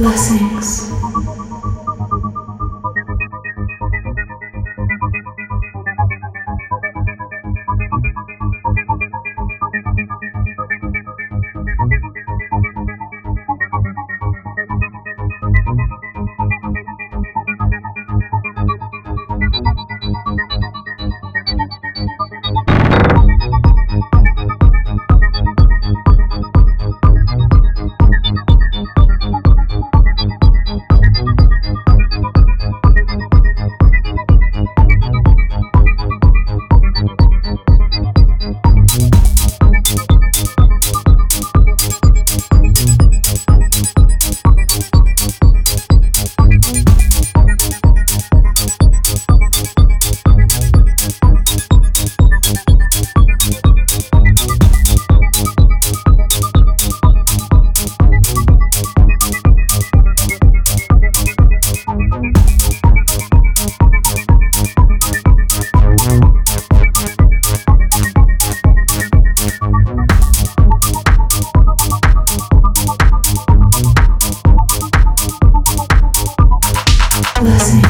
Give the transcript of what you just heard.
Blessings. Blessings.